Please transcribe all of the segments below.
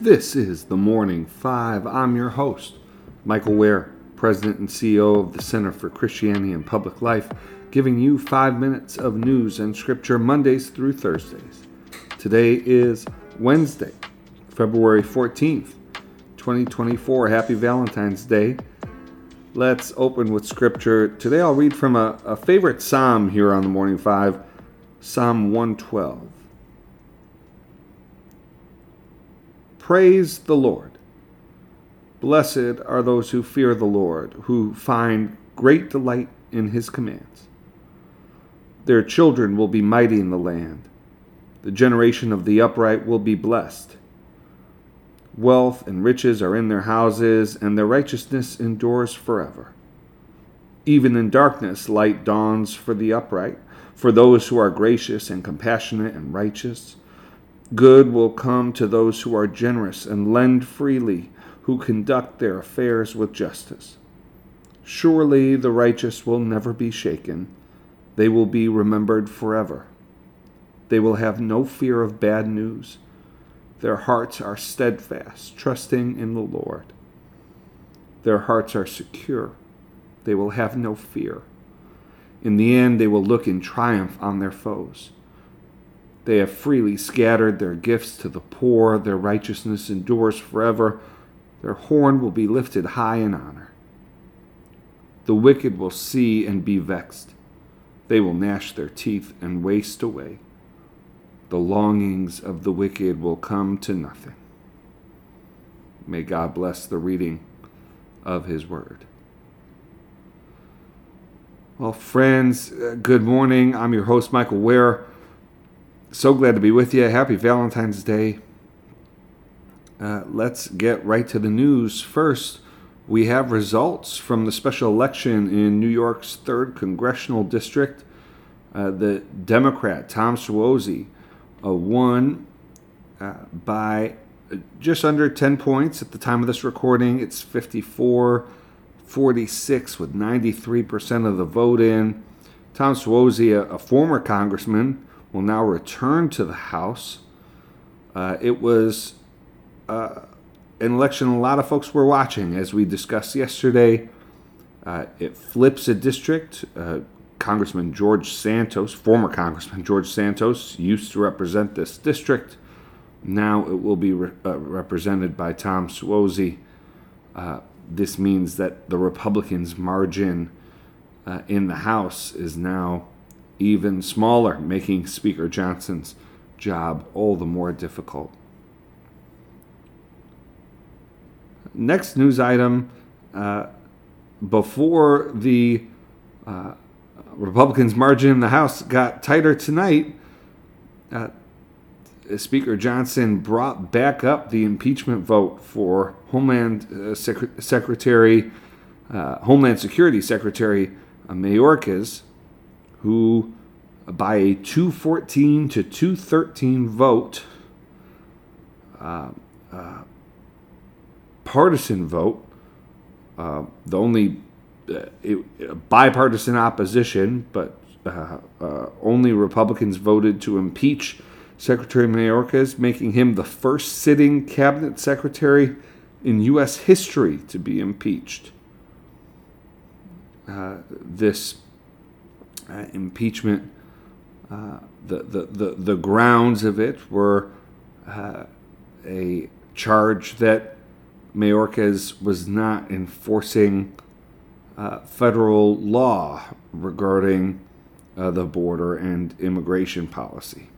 This is the Morning Five. I'm your host, Michael Wear, President and CEO of the Center for Christianity and Public Life, giving you five minutes of news and scripture Mondays through Thursdays. Today is Wednesday, February 14th, 2024. Happy Valentine's Day. Let's open with scripture. Today I'll read from a, a favorite psalm here on the Morning Five, Psalm 112. Praise the Lord. Blessed are those who fear the Lord, who find great delight in his commands. Their children will be mighty in the land. The generation of the upright will be blessed. Wealth and riches are in their houses, and their righteousness endures forever. Even in darkness, light dawns for the upright, for those who are gracious and compassionate and righteous. Good will come to those who are generous and lend freely, who conduct their affairs with justice. Surely the righteous will never be shaken, they will be remembered forever. They will have no fear of bad news. Their hearts are steadfast, trusting in the Lord. Their hearts are secure. They will have no fear. In the end, they will look in triumph on their foes. They have freely scattered their gifts to the poor. Their righteousness endures forever. Their horn will be lifted high in honor. The wicked will see and be vexed. They will gnash their teeth and waste away. The longings of the wicked will come to nothing. May God bless the reading of His Word. Well, friends, uh, good morning. I'm your host, Michael Wear so glad to be with you. Happy Valentine's Day. Uh, let's get right to the news. First, we have results from the special election in New York's 3rd Congressional District. Uh, the Democrat, Tom Suozzi, uh, won by just under 10 points at the time of this recording. It's 54 46 with 93% of the vote in. Tom Suozzi, a, a former congressman, will now return to the House. Uh, it was uh, an election a lot of folks were watching, as we discussed yesterday. Uh, it flips a district. Uh, Congressman George Santos, former Congressman George Santos, used to represent this district. Now it will be re- uh, represented by Tom Suozzi. Uh, this means that the Republicans' margin in the House is now even smaller, making Speaker Johnson's job all the more difficult. Next news item uh, before the uh, Republicans' margin in the House got tighter tonight, uh, Speaker Johnson brought back up the impeachment vote for Homeland uh, Sec- Secretary, uh, Homeland Security Secretary Mayorkas who, by a 214 to 213 vote, uh, uh, partisan vote, uh, the only uh, it, bipartisan opposition, but uh, uh, only Republicans voted to impeach Secretary Mayorkas, making him the first sitting cabinet secretary in U.S. history to be impeached. this uh, impeachment. Uh, the, the, the, the grounds of it were uh, a charge that Mayorkas was not enforcing uh, federal law regarding uh, the border and immigration policy.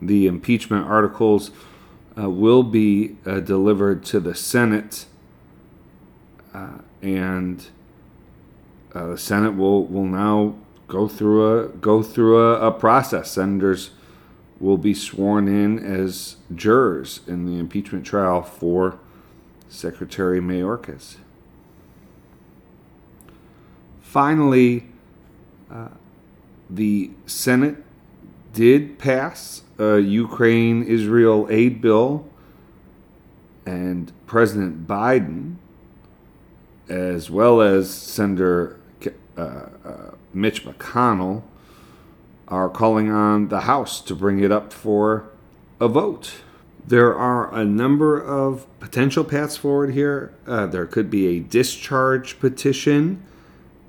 The impeachment articles uh, will be delivered to the Senate, and the Senate will, will now go through a go through a, a process. Senators will be sworn in as jurors in the impeachment trial for Secretary Mayorkas. Finally, uh, the Senate did pass a Ukraine Israel aid bill, and President Biden, as well as Senator Mitch McConnell are calling on the House to bring it up for a vote. There are a number of potential paths forward here. Uh, there could be a discharge petition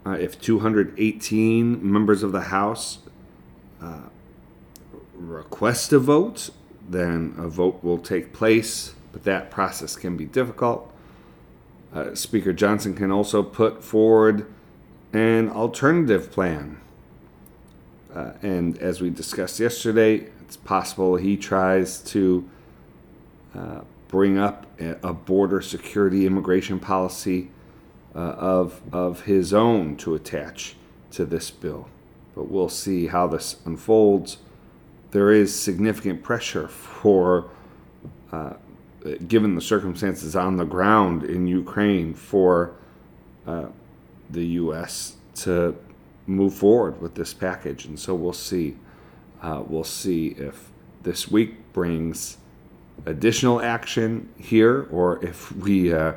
uh, if 218 members of the House uh, request a vote, then a vote will take place, but that process can be difficult. Uh, Speaker Johnson can also put forward an alternative plan. Uh, and as we discussed yesterday, it's possible he tries to uh, bring up a border security immigration policy uh, of, of his own to attach to this bill. But we'll see how this unfolds. There is significant pressure for uh, given the circumstances on the ground in Ukraine, for uh, the U.S. to move forward with this package. And so we'll see. Uh, we'll see if this week brings additional action here or if we uh,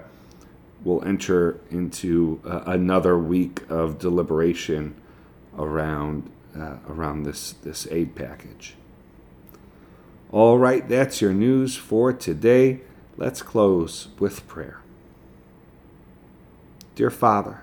will enter into uh, another week of deliberation around uh, around this this aid package. All right, that's your news for today. Let's close with prayer. Dear Father,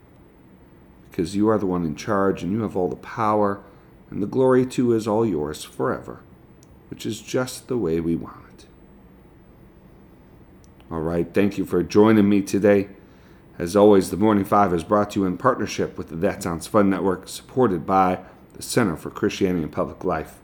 Because you are the one in charge and you have all the power, and the glory too is all yours forever, which is just the way we want it. All right, thank you for joining me today. As always, the Morning Five is brought to you in partnership with the That Sounds Fun Network, supported by the Center for Christianity and Public Life.